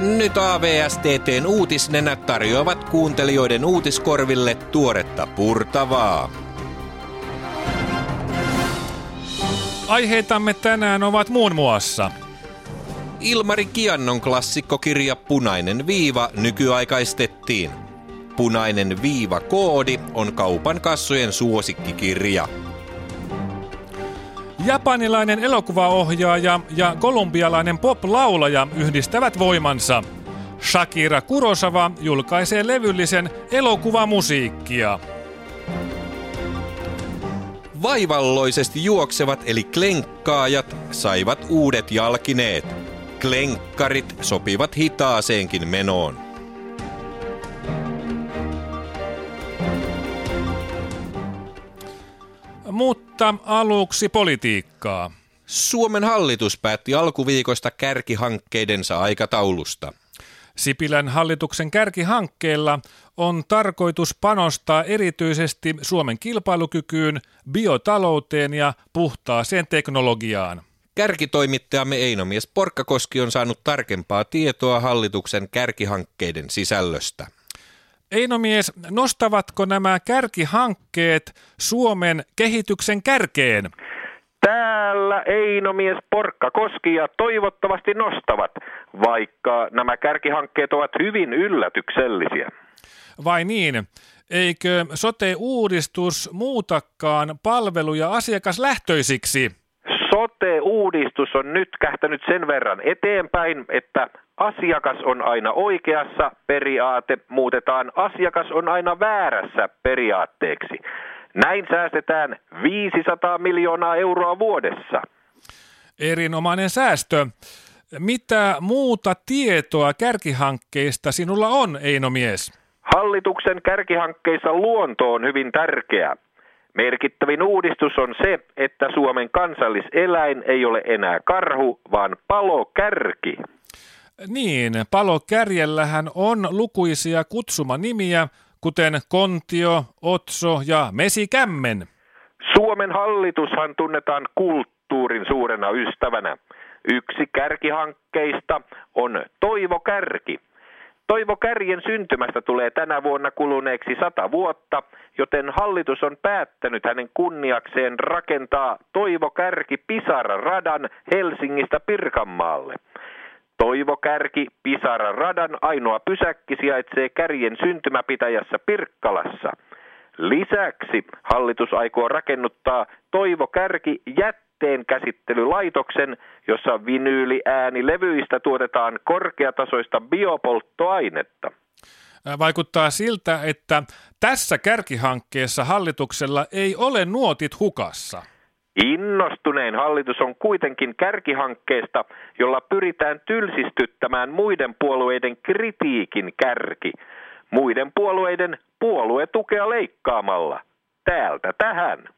Nyt AVSTTn uutisnenät tarjoavat kuuntelijoiden uutiskorville tuoretta purtavaa. Aiheitamme tänään ovat muun muassa Ilmari Kiannon klassikkokirja Punainen viiva nykyaikaistettiin. Punainen viiva koodi on kaupan kassojen suosikkikirja. Japanilainen elokuvaohjaaja ja kolumbialainen pop-laulaja yhdistävät voimansa. Shakira Kurosawa julkaisee levyllisen elokuvamusiikkia. Vaivalloisesti juoksevat eli klenkkaajat saivat uudet jalkineet. Klenkkarit sopivat hitaaseenkin menoon. Mutta aluksi politiikkaa. Suomen hallitus päätti alkuviikosta kärkihankkeidensa aikataulusta. Sipilän hallituksen kärkihankkeella on tarkoitus panostaa erityisesti Suomen kilpailukykyyn, biotalouteen ja puhtaaseen teknologiaan. Kärkitoimittajamme Einomies Porkkakoski on saanut tarkempaa tietoa hallituksen kärkihankkeiden sisällöstä. Einomies, nostavatko nämä kärkihankkeet Suomen kehityksen kärkeen? Täällä Einomies Porkkakoski ja toivottavasti nostavat, vaikka nämä kärkihankkeet ovat hyvin yllätyksellisiä. Vai niin? Eikö sote-uudistus muutakaan palveluja asiakaslähtöisiksi? Sote-uudistus on nyt kähtänyt sen verran eteenpäin, että asiakas on aina oikeassa periaate muutetaan asiakas on aina väärässä periaatteeksi. Näin säästetään 500 miljoonaa euroa vuodessa. Erinomainen säästö. Mitä muuta tietoa kärkihankkeista sinulla on, Eino Mies? Hallituksen kärkihankkeissa luonto on hyvin tärkeä. Merkittävin uudistus on se, että Suomen kansalliseläin ei ole enää karhu, vaan palokärki. Niin, palokärjellähän on lukuisia kutsumanimiä, kuten Kontio, Otso ja Mesikämmen. Suomen hallitushan tunnetaan kulttuurin suurena ystävänä. Yksi kärkihankkeista on Toivo Kärki. Toivo Kärjen syntymästä tulee tänä vuonna kuluneeksi sata vuotta, joten hallitus on päättänyt hänen kunniakseen rakentaa Toivo Kärki Pisara radan Helsingistä Pirkanmaalle. Toivo Kärki Pisara radan ainoa pysäkki sijaitsee Kärjen syntymäpitäjässä Pirkkalassa. Lisäksi hallitus aikoo rakennuttaa Toivo Kärki jätteen käsittelylaitoksen, jossa vinyyliäänilevyistä tuotetaan korkeatasoista biopolttoainetta. Vaikuttaa siltä, että tässä kärkihankkeessa hallituksella ei ole nuotit hukassa. Innostunein hallitus on kuitenkin kärkihankkeesta, jolla pyritään tylsistyttämään muiden puolueiden kritiikin kärki. Muiden puolueiden puoluetukea leikkaamalla. Täältä tähän.